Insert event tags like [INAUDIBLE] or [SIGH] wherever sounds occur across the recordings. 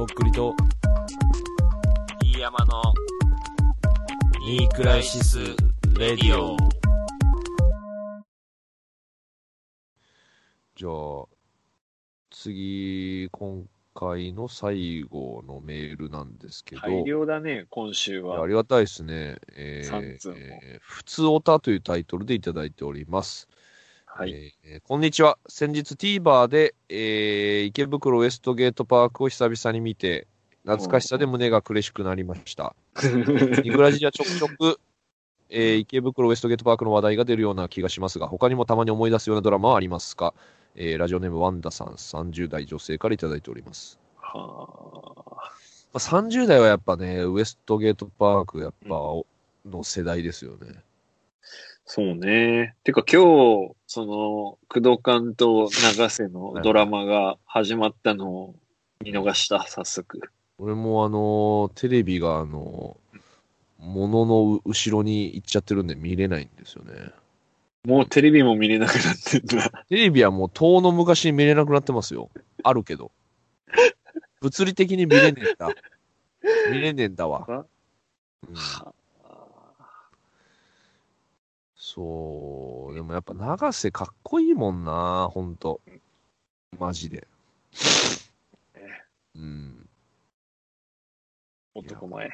とっくりと、飯山の、ニークライシス・レディオ。じゃあ、次、今回の最後のメールなんですけど、大量だね、今週は。ありがたいですね。えー三通もえー普通オタというタイトルでいただいております。はい。えーこんにちは。先日 TVer で、えー池袋ウエストゲートパークを久々に見て、懐かしさで胸が苦しくなりました。[LAUGHS] ニグラジはちょくちょく、えー池袋ウエストゲートパークの話題が出るような気がしますが、他にもたまに思い出すようなドラマはありますか、えーラジオネームワンダさん、30代女性からいただいております。はまあ、30代はやっぱね、ウエストゲートパークやっぱ、の世代ですよね。そうね。てか今日、その、工藤館と長瀬のドラマが始まったのを見逃した、早速。俺もあのテレビがあのものの後ろに行っちゃってるんで見れないんですよね。もうテレビも見れなくなってんだ。テレビはもう遠の昔に見れなくなってますよ。あるけど。物理的に見れねえんだ。見れねえんだわ。うんそう。でもやっぱ長瀬かっこいいもんな、ほんと。マジで。うん。男前。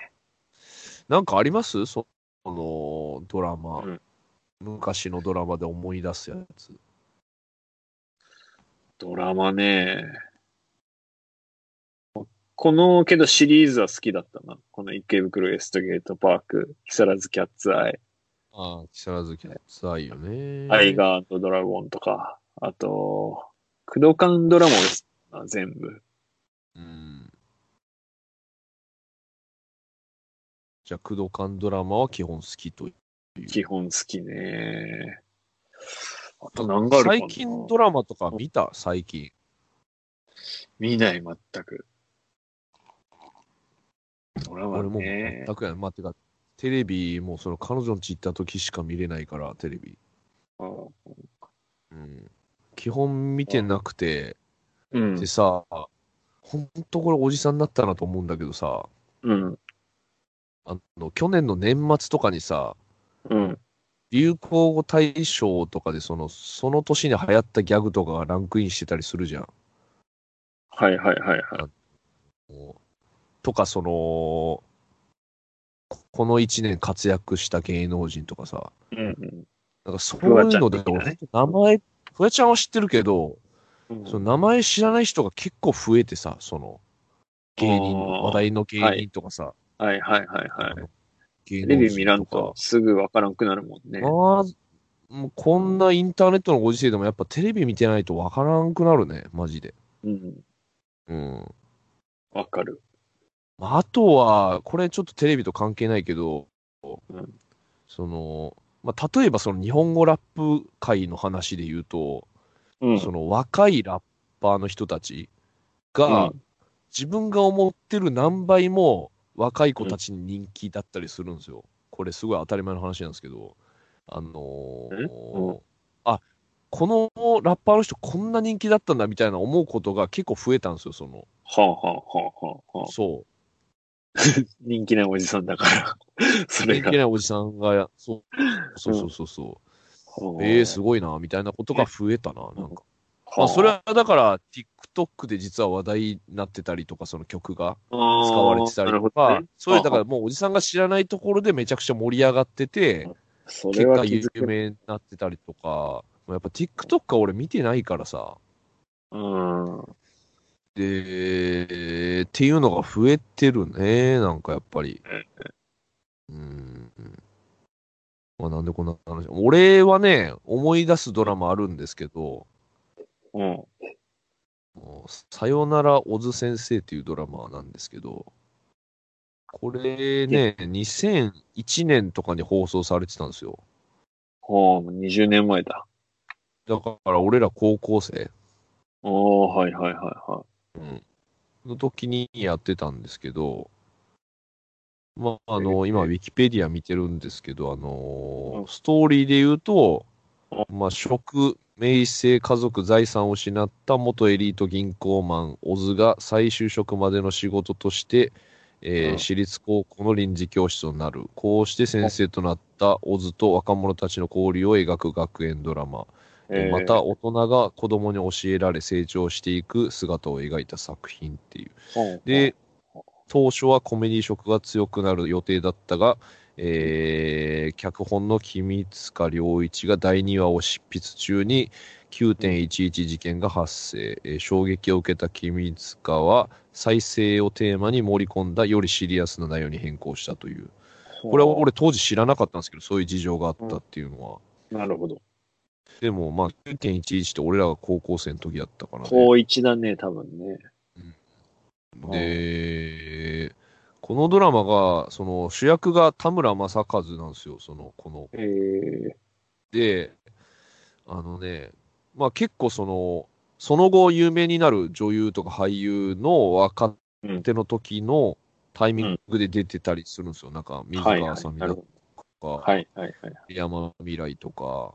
なんかあります？そのドラマ、うん昔のドラマで思い出すやつ。ドラマね。この、けどシリーズは好きだったな。この池袋ウエストゲートパーク、木更津キャッツアイ、ああ、木更津キャッツアイよね。アイガードラゴンとか、あと、工藤館ドラマですな、全部。うん。じゃあ、工藤館ドラマは基本好きという。基本好きね。あと何があるかな最近ドラマとか見た？最近。見ない、全く。ドラマ俺もね。全くやん。まあ、てか、テレビもその彼女の家行った時しか見れないから、テレビ。うんうん。基本見てなくて、うんで。さ、ほんとこれおじさんになったなと思うんだけどさ、うん。あの、去年の年末とかにさ、うん。流行語大賞とかでその、その年に流行ったギャグとかがランクインしてたりするじゃん。はいはいはいはい。もうとか、その、ここの一年活躍した芸能人とかさ、うんうんなんかそういうので、ね俺名前、フワちゃんは知ってるけど、うん。その名前知らない人が結構増えてさ、その、芸人、話題の芸人とかさ、はいはいはいはい。芸テレビ見らん人とすぐわからんくなるもんね。ああ、もうこんなインターネットのご時世でもやっぱテレビ見てないとわからんくなるね、マジで。うん。うん。わかる。まああとは、これちょっとテレビと関係ないけど、うんその、まあ、例えばその日本語ラップ界の話で言うと、うん。その若いラッパーの人たちが、うん自分が思ってる何倍も若い子たちに人気だったりするんですよ。これすごい当たり前の話なんですけど、あのーあ、このラッパーの人こんな人気だったんだみたいな思うことが結構増えたんですよ、その。はあはあはあはあはあ。そう。[LAUGHS] 人気ないおじさんだから。[LAUGHS] それが人気。ないおじさんが、そうそうそうそうそう。えー、すごいな、みたいなことが増えたな、なんか。まあ、それはだから、TikTok で実は話題になってたりとか、その曲が使使われてたりとか、そういう、だからら、もうおじさんが知らないところでめちゃくちゃ盛り上がってて、それは結果有気づく。名になってたりとか、やっぱ TikTok は俺見てないからさ、うん。で、っていうのが増えてるね、なんかやっぱり。うん。まあなんでこんな話。俺はね、思い出すドラマあるんですけど、うん。もうさよなら小津先生っていうドラマなんですけど、これね、2001年とかに放送されてたんですよ。ほう、もう20年前だ。だから俺ら高校生、おー、はいはいはいはうん、の時にやってたんですけど、まあ、あの、今、ウィキペディア見てるんですけど、あのうんストーリーで言うとう、まあ、食、名声、家族、財産を失った元エリート銀行マン、オズが再就職までの仕事として、えーうん私立高校の臨時教室となる。こうして先生となったオズと若者たちの交流を描く学園ドラマ。えー。また、大人が子供に教えられ成長していく姿を描いた作品っていう。うんで、当初はコメディ色が強くなる予定だったが、えー脚本の君塚良一が第2話を執筆中に9.11事件が発生、えー衝撃を受けた君塚は再生をテーマに盛り込んだよりシリアスな内容に変更したという。これは俺当時知らなかったんですけどそういう事情があったっていうのは、なるほど。でもまあ9.11って俺らが高校生の時だったからね高一だね、多分ね。で、このドラマが、その主役が田村正和なんですよ、その、この。えー、で、あのね、まあ結構その、その後有名になる女優とか俳優の若手の時のタイミングで出てたりするんですよ。なんか、水川あさみだとか、ど。はいはいはい。山未来とか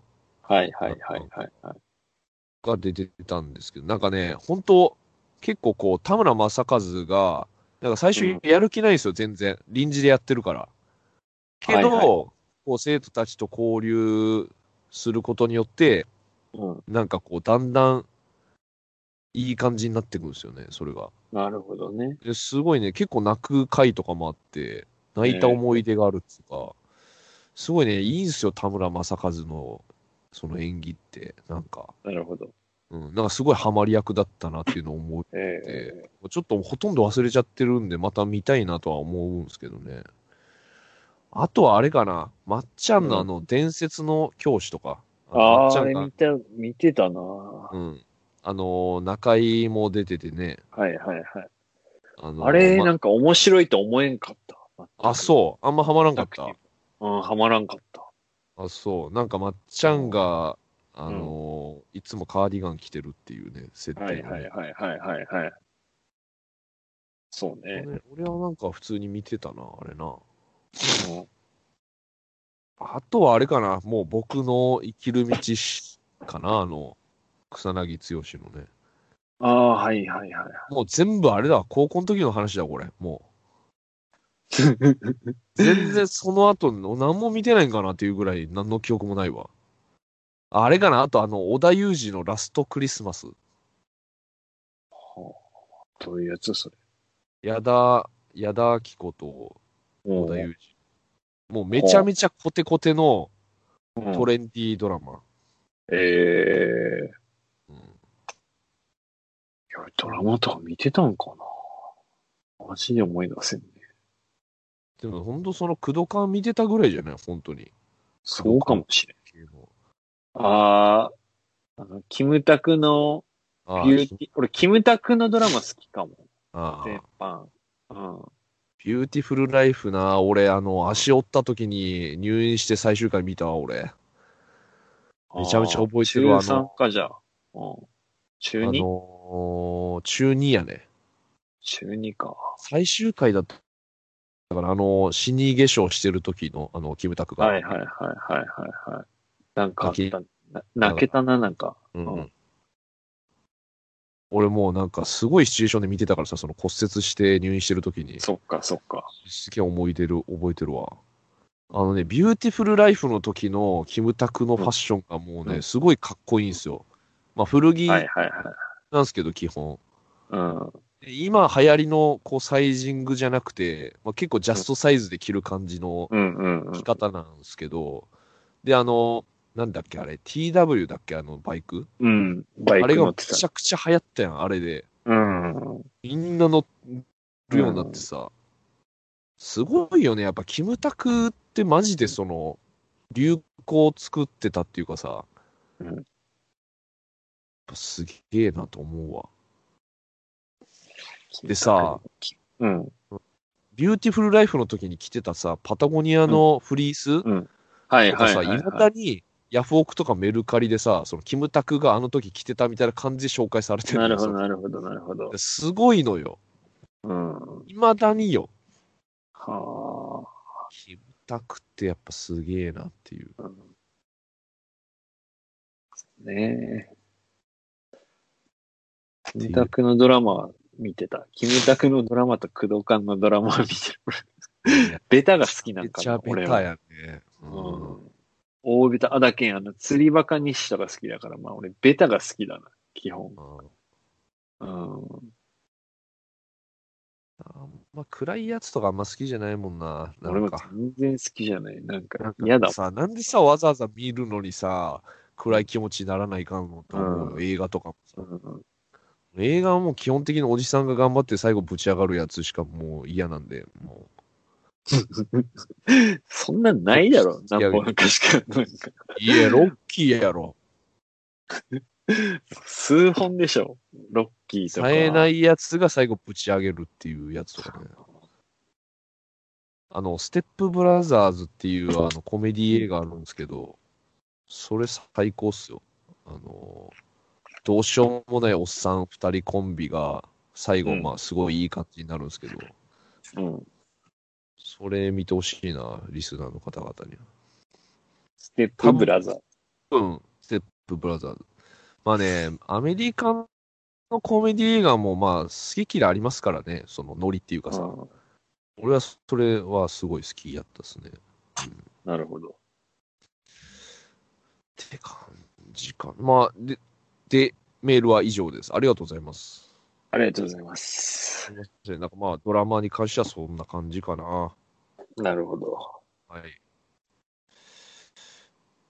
はいはいはいはいはい。が出てたんですけど、なんかね、本当結構こう、田村正和が、なんか最初やる気ないんですよ、全然。臨時でやってるから。けど、はいはいこう、生徒たちと交流することによって、うん。なんかこう、だんだん、いい感じになってくるんですよね、それが。なるほどね。ですごいね、結構泣く回とかもあって、泣いた思い出があるっていうか、すごいね、いいんですよ、田村正和の、その演技って、なんか。なるほど。うん、なんかすごいハマり役だったなっていうのを思う。えちょっとほとんど忘れちゃってるんで、また見たいなとは思うんですけどね。あとはあれかな、まっちゃんのあの、伝説の教師とか。ー、ああー、まっちゃんがあれ見、た、見てたなうん。あの、中井も出ててね。はいはいはい。あのあれ、まなんか面白いと思えんかった。あ、そう。あんまハマらんかった。うん、はまらんかった。あ、そう。なんかまっちゃんが、あの、いつもカーディガン着てるっていうね、設定、ね。はいはいはいはいはいはい。そうね。俺俺はなんか普通に見てたな、あれな。うんあとはあれかな、もう僕の生きる道しかな、あの、草薙剛のね。ああ、はいはいはい。もう全部あれだ、高校の時の話だ、これ。もう。[LAUGHS] 全然その後の何も見てないんかなっていうぐらい何の記憶もないわ。あれかな？あとあの、織田裕二のラストクリスマス。どういうやつそれ。矢田、矢田明子と織田う裕二。もうめちゃめちゃコテコテのんトレンディードラマ。ええうんいや、ドラマとか見てたんかな？マジで思い出せんね。でも本当そのクドカン見てたぐらいじゃない？本当に。そうかもしれん。ああ、あの、キムタクのあビューティ、俺、キムタクのドラマ好きかも。あ全般。うん。ビューティフルライフな、俺、あの、足折った時に入院して最終回見たわ、俺。めちゃめちゃ覚えてるわあー中3かじゃあ。うん。中あ 2? のー中2やね。中2か。最終回だった。だから、あの、死に化粧してる時の、あの、キムタクが。はいはいはいはいはいはい。なんか泣きた。な泣けたな、なんか。うん。俺もうなんかすごいシチュエーションで見てたからさ、その骨折して入院してる時に。そっかそっか。すげえ思い出る、覚えてるわ。あのね、ビューティフルライフの時のキムタクのファッションがもうね、うんすごいかっこいいんですよ。まあ古着はいなはいはい。んですけど、基本。うん。で今流行りのこうサイジングじゃなくて、まあ、結構ジャストサイズで着る感じのうんうんうん着。方なんですけど、で、あの、なんだっけ、あれ、TW だっけ、あのバイク？うん。バイあれがめち。ゃくちゃ流行ったやん、あれで。うん。みんな乗るようになってさ、すごいよね。やっぱ、キムタクってマジでその、流行を作ってたっていうかさ、うんやっぱすげえなと思うわ。でさ、うん。ビューティフルライフの時に着てたさ、パタゴニアのフリースはいとかさ、はいはいいまはい。だにヤフオクとかメルカリでさ、そのキムタクがあの時着てたみたいな感じで紹介されてるなるほどなるほどなるほど。すごいのよ。うん。未だによ。はキムタクってやっぱすげえなっていう。あ。ね。キムタクのドラマ見てた。キムタクのドラマと工藤館のドラマ見てる。ベタが好きなんかな、ベ。タやね。ううんん。大ベタ、あだけん、あの、釣りバカ西とか好きだから、まあ俺、ベタが好きだな、基本。うんうん。あんま暗いやつとかあんま好きじゃないもんな。な俺も。全然好きじゃない。なんかなん、か嫌だ。さ、なんでさ、わざわざ見るのにさ、暗い気持ちにならないかんのと思うよ、うん映画とかもさ。うん映画はもう基本的におじさんが頑張って最後ぶち上がるやつしかもう嫌なんで、も [LAUGHS] そんなんないだろ、何本かしか。いや、ロッキーやろ。数本でしょ。ロッキーとか。冴えないやつが最後ぶち上げるっていうやつとかね。あの、ステップブラザーズっていうあのコメディ映画あるんですけど、それ最高っすよ。あの、どうしようもないおっさん二人コンビが最後、うんまあすごいいい感じになるんですけど、うん。それ見てほしいな、リスナーの方々には。ステップブラザー。うん、ステップブラザーズ。まあね、アメリカのコメディ映画もまあ好き嫌いありますからね、そのノリっていうかさ。うん俺はそれはすごい好きやったっすね。なるほど。って感じか。まあ、で、で、メールは以上です。ありがとうございます。ありがとうございます。なんかまあ、ドラマに関してはそんな感じかな。はなるほど。い。っ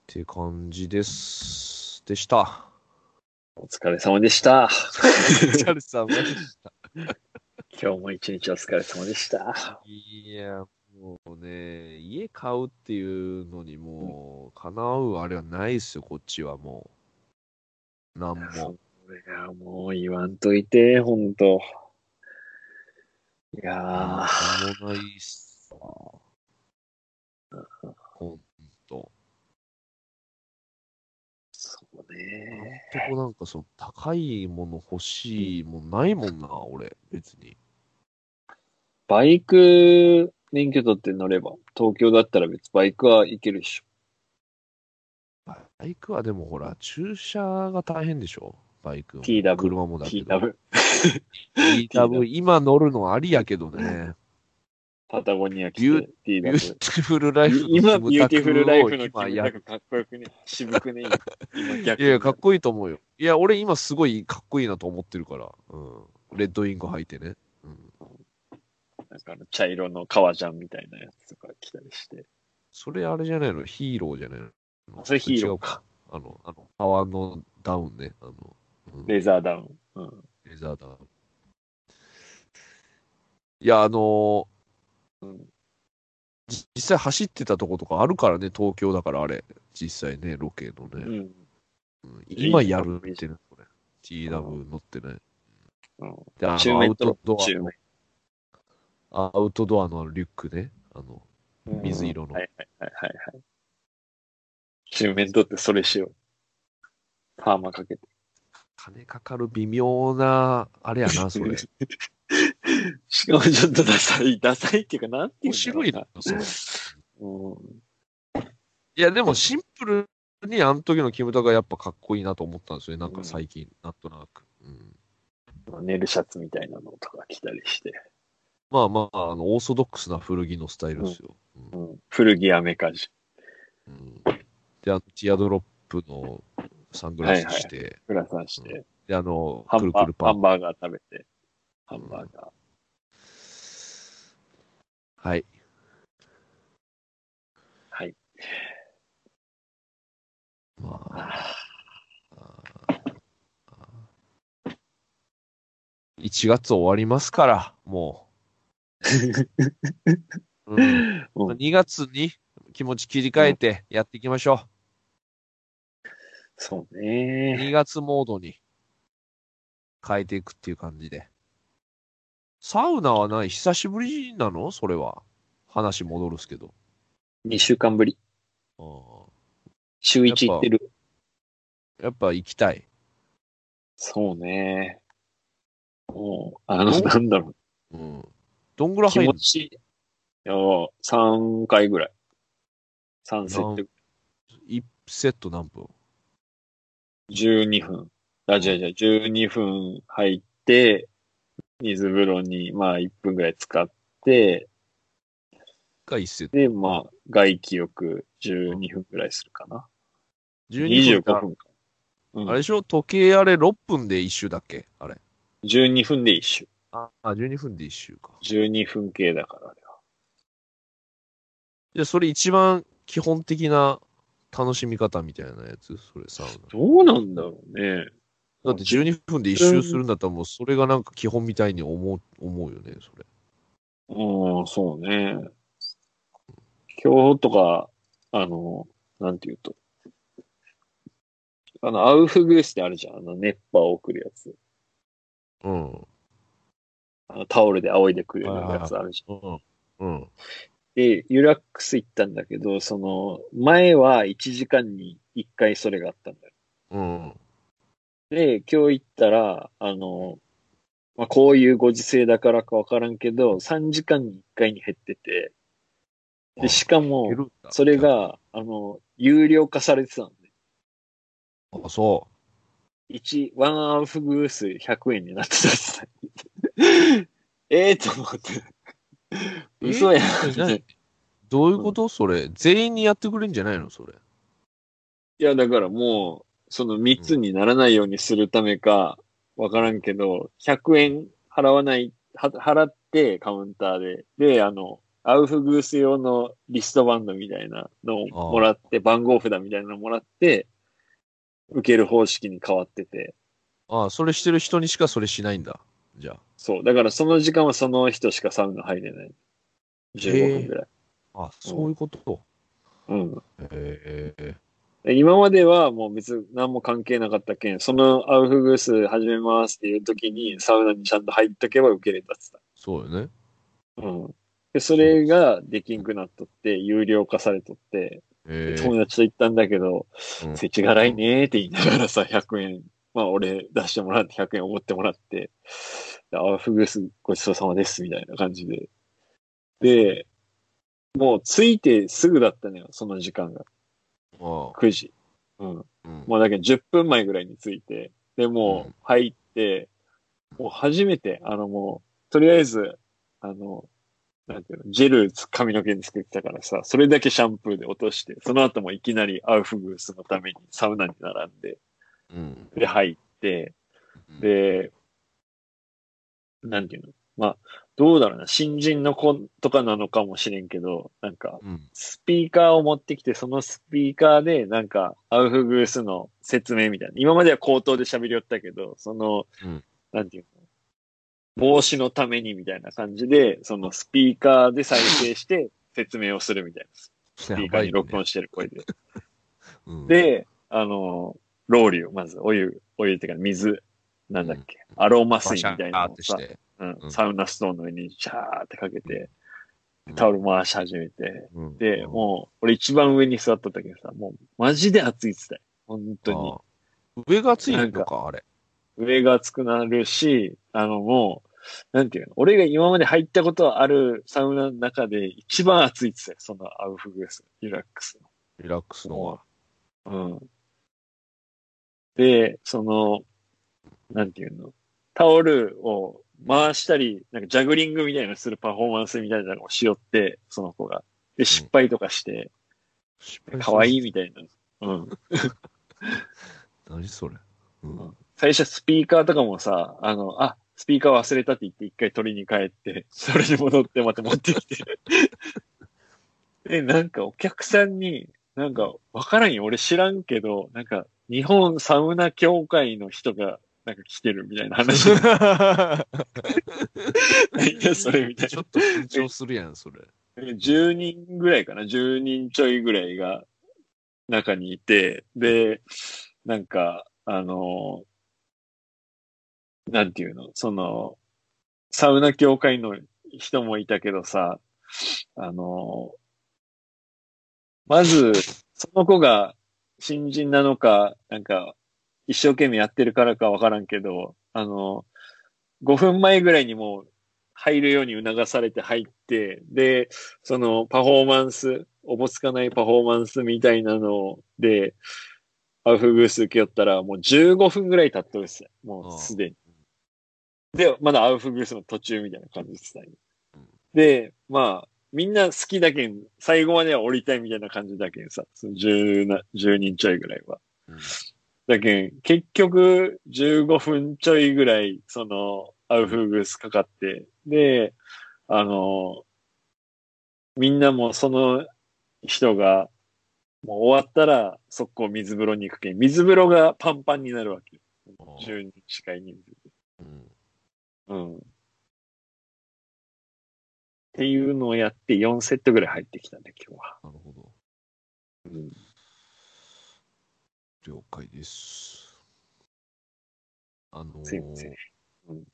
て感じです。でした。お疲れ様でした。お疲れ様でした。今日も一日お疲れ様でした。いや、もうね、家買うっていうのにもう、叶うあれはないっすよ、こっちはもう。なんも。それがもう言わんといて、ほんと。いやなー、んもないっすわ。ほんと。そうね。とこなんかその高いもの欲しいもんないもんな、俺、別に。バイク免許取って乗れば、東京だったら別バイクは行けるでしょ。バイクはでもほら、駐車が大変でしょ？バイクも。TW 車もだけど。TW、TW、今乗るのありやけどね。パタゴニア来ビュて、ビュー。ティフルライフの今、ビューティフルライフのキムタクかっこよくね。渋くね。今逆いやいや、かっこいいと思うよ。いや、俺今すごいかっこいいなと思ってるから。うん。レッドウィング履いてね。うん。なんかあの茶色の革ジャンみたいなやつとか着たりして。それあれじゃないの？ヒーローじゃないの？あそれヒーローか。あの、あの、パワーのダウンね。あの、うん、レザーダウン。うん。レザーダウン。いや、あのうんじ実際走ってたとことかあるからね、東京だからあれ。実際ね、ロケのね。うん。うん今やるってね、これ。TW 乗ってね。うん。で、あのアウトとドアの。アウトドアのリュックね。あの、水色のはいはいはいはいはい。中面取ってそれしよう。パーマかけて。金かかる微妙な、あれやな、それ。[LAUGHS] しかもちょっとダサい。ダサいっていうか、なんていう面白いな、それ。のうん。いや、でもシンプルにあの時のキムタクがやっぱかっこいいなと思ったんですよね。なんか最近、なんとなく。うん、寝るシャツみたいなのとか着たりして。まあまあ、あの、オーソドックスな古着のスタイルですよ。うんうん。古着アメカジ。うんで、あの、ティアドロップのサングラスして、グラサンして。で、あの、ハンバくるくるパン。ハンバーガー食べて。ハンバーガー。はい。はい。まあ、あ1月終わりますから、もう。[LAUGHS] うん、うん2月に気持ち切り替えてやっていきましょそうう。ね。2月モードに変えていくっていう感じで。サウナはない？久しぶりなの？それは。話戻るっすけど。2週間ぶり。うん週1行ってる。やっぱ行きたい。そうね。もう、あの、なんだろう。うん。どんぐらい気入る持ちいい。いや、3回ぐらい。3セット。1セット何分？12分。あ、じゃあじゃあ12分入って、水風呂にまあ1分ぐらい使って、が一セット。で、まあ外気浴12分ぐらいするかな。12 25分か。分か。うん、あれでしょ？時計あれ6分で一周だっけ？あれ。12分で一周。あ、あ12分で一周か。12分系だからあれは。じゃあそれ一番基本的な楽しみ方みたいなやつ？それサウナ。どうなんだろうね。だって12分で一周するんだったらもうそれがなんか基本みたいに思う、思うよね、それ。うん、そうね。今日とか、あの、なんていうと。あの、アウフグースってあるじゃん。あの、熱波を送るやつ。うん。あのタオルで仰いでくれるやつあるじゃん。うん。うん。で、ユラックス行ったんだけど、その、前は1時間に1回それがあったんだよ。うん。で、今日行ったら、あの、まあ、こういうご時世だからかわからんけど、3時間に1回に減ってて、で、しかもそれ、が、あの、有料化されてたのね。あ、そ1、ワンアウフグース100円になってたって [LAUGHS] ええと思って。う。嘘やえん。何？どういうこと？それ。全員にやってくれんじゃないの？それ。いや、だからもう、その密にならないようにするためか、わからんけど、100円払わない、は払ってカウンターで、で、あの、アウフグース用のリストバンドみたいなのをもらって、番号札みたいなのもらって、受ける方式に変わってて、あそれしてる人にしかそれしないんだ。じゃそう。だからその時間はその人しかサウナ入れない。15分ぐらい。あ。あ、そういうこと？うん。へえ。で今まではもう別に何も関係なかったけん、そのアウフグース始めますっていう時にサウナにちゃんと入っとけば受けれたってそうよね。うん。で、それができんくなっとって、有料化されとって、へえ。友達と行ったんだけど、うんせちがらいねーって言いながらさ、100円、まあ俺出してもらって100円おごってもらって、でアウフグースごちそうさまですみたいな感じで。で、もう着いてすぐだったのよ、その時間が。あ9時。うん。うん。もうだけど10分前ぐらいに着いて、で、もうんう入って、もう初めて、あのもう、とりあえず、あの、なんていうの、ジェル髪の毛に作ってたからさ、それだけシャンプーで落として、その後もいきなりアウフグースのためにサウナに並んで、うん。で、入って、で、なんていうの？まあ、どうだろうな、新人の子とかなのかもしれんけど、なんか、うん。スピーカーを持ってきて、そのスピーカーで、なんか、アウフグースの説明みたいな。今までは口頭で喋りよったけど、その、うんなんていうの？防止のためにみたいな感じで、そのスピーカーで再生して [LAUGHS] 説明をするみたいな。スピーカーに録音してる声で。[LAUGHS] うん、で、あの、ロウリュを、まず、お湯、お湯っていうか水、なんだっけ、アロマ水みたいなのをさ。うんうんサウナストーンの上にシャーってかけて、うんタオル回し始めて、うんで、もう、俺一番上に座っとったけどさ、もう、マジで暑いっつったよ。本当に。上がついのか、あれ。上が熱くなるし、あの、もう、なんていうの俺が今まで入ったことあるサウナの中で一番暑いっつったよ。そのアウフグース、リラックスリラックスのは。の。うん。で、その、なんていうの？タオルを回したり、なんかジャグリングみたいなのするパフォーマンスみたいなのをしよって、その子が。で、失敗とかして、可愛いみたいな。うん。[LAUGHS] 何それ。うん。最初スピーカーとかもさ、あの、あ、スピーカー忘れたって言って一回取りに帰って、それに戻ってまた持ってきて。[LAUGHS] で、なんかお客さんに、なんかわからんよ。俺知らんけど、なんか日本サウナ協会の人がなんか来てるみたいな話。いや、それみたいちょっと緊張するやん、それ。な。10人ぐらいかな。10人ちょいぐらいが中にいて、で、なんか、あの、なんていうの、その、サウナ協会の人もいたけどさ、あの、まず、その子が新人なのか、なんか、一生懸命やってるからかわからんけど、あの、5分前ぐらいにもう入るように促されて入って、で、そのパフォーマンス、おぼつかないパフォーマンスみたいなので、アウフグース受け負ったら、もう15分ぐらい経っとるっすよ。もうすでに。で、まだアウフグースの途中みたいな感じですね。で、まあ、みんな好きだけん、最後までは降りたいみたいな感じだけんさ、その10な、10人ちょいぐらいは。うんだけん、結局、15分ちょいぐらい、その、アウフグースかかって、で、あの、みんなもその人が、もう終わったら、速攻水風呂に行くけん、水風呂がパンパンになるわけ。10人近い人数で。うんうん。っていうのをやって4セットぐらい入ってきたね、今日は。なるほど。うん。了解です。あのーすいませんうん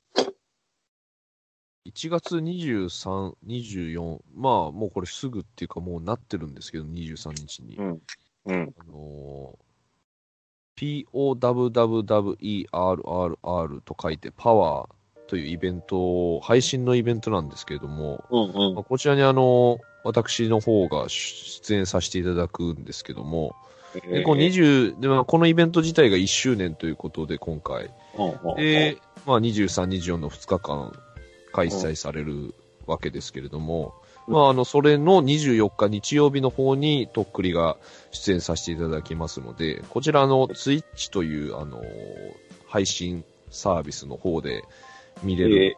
1月23、24、まあもうこれすぐっていうかもうなってるんですけど、23日に。うん。うん。あのー POWWWERRR と書いてパワーというイベント、配信のイベントなんですけれども、うんまあこちらにあの、私の方が出演させていただくんですけども、うん。でこの20でまあこのイベント自体が1周年ということで今回、うんうんで、まあ、23、24の2日間開催されるわけですけれども、うん。まあ、あの、それの24日日曜日の方にとっくりが出演させていただきますので、こちらのツイッチという、あの、配信サービスの方で見れる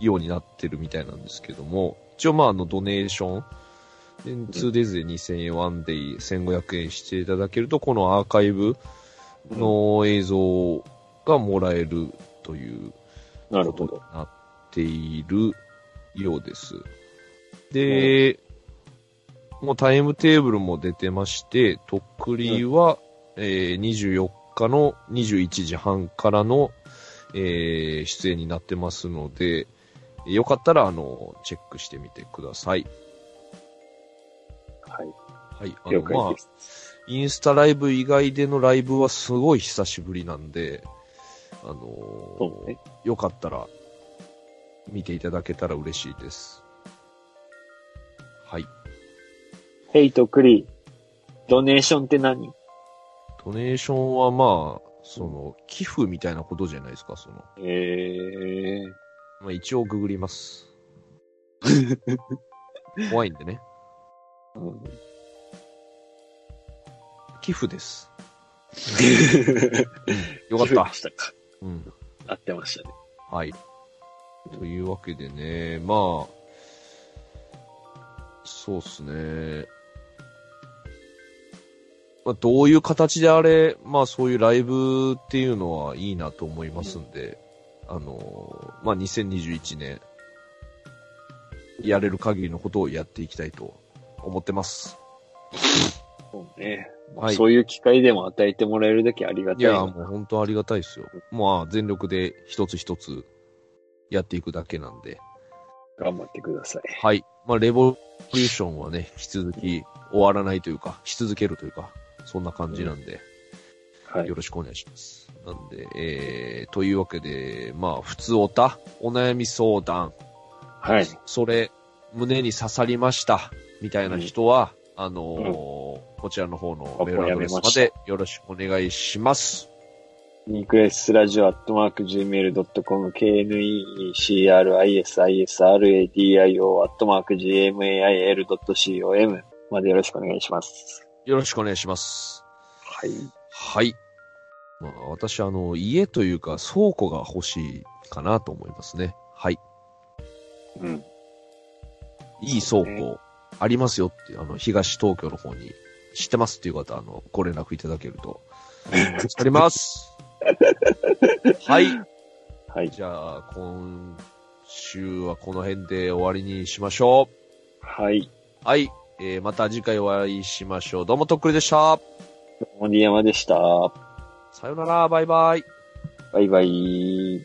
ようになってるみたいなんですけども、一応まあ、あの、ドネーション、2days で2000円、1day 1500円していただけると、このアーカイブの映像がもらえるというなるほことにど。なっているようです。で、もうタイムテーブルも出てまして、とっくりは、えー24日の21時半からの、えー出演になってますので、よかったら、あの、チェックしてみてください。はい。はい。あ了の、まあ。インスタライブ以外でのライブはすごい久しぶりなんで、あのね。よかったら見ていただけたら嬉しいです。はい。ヘイトクリー。ドネーションって何？ドネーションはまあ、その、寄付みたいなことじゃないですか、その。ええまあ一応ググります。[LAUGHS] 怖いんでね。うん寄付です。[LAUGHS] よかった寄付で。したか。うん。合ってましたね。はい。というわけでね、まあ、そうっすね。まあ、どういう形であれ、まあそういうライブっていうのはいいなと思いますんで、あの、まあ2021年、やれる限りのことをやっていきたいと思ってます。そうね。はいそういう機会でも与えてもらえるだけありがたいな。いや、もう本当ありがたいですよ。まあ全力で一つ一つやっていくだけなんで。頑張ってください。はい。まあ、レボリューションはね、引き続き終わらないというか、し続けるというか、そんな感じなんで、はいよ。ろしくお願いします。なんで、えー、というわけで、まあ、普通おた、お悩み相談、はい。それ、胸に刺さりました、みたいな人は、あのーこちらの方のメールアドレスまでよろしくお願いします。ニクレスラジオアットマーク Gmail.com KNECRISISRADIO アットマーク GMAIL.com までよろしくお願いします。よろしくお願いします。はい。はい。まあ、私、あの、家というか倉庫が欲しいかなと思いますね。はい。うん。いい倉庫ありますよって、あの、東東京の方に知ってますっていう方、あの、ご連絡いただけると。助かります。[LAUGHS] はい。はい。じゃあ、今週はこの辺で終わりにしましょはい。う。はい。えー、また次回お会いしましょう。どうもとっくりでした。森山でした。さよなら、バイバイ。バイバイ。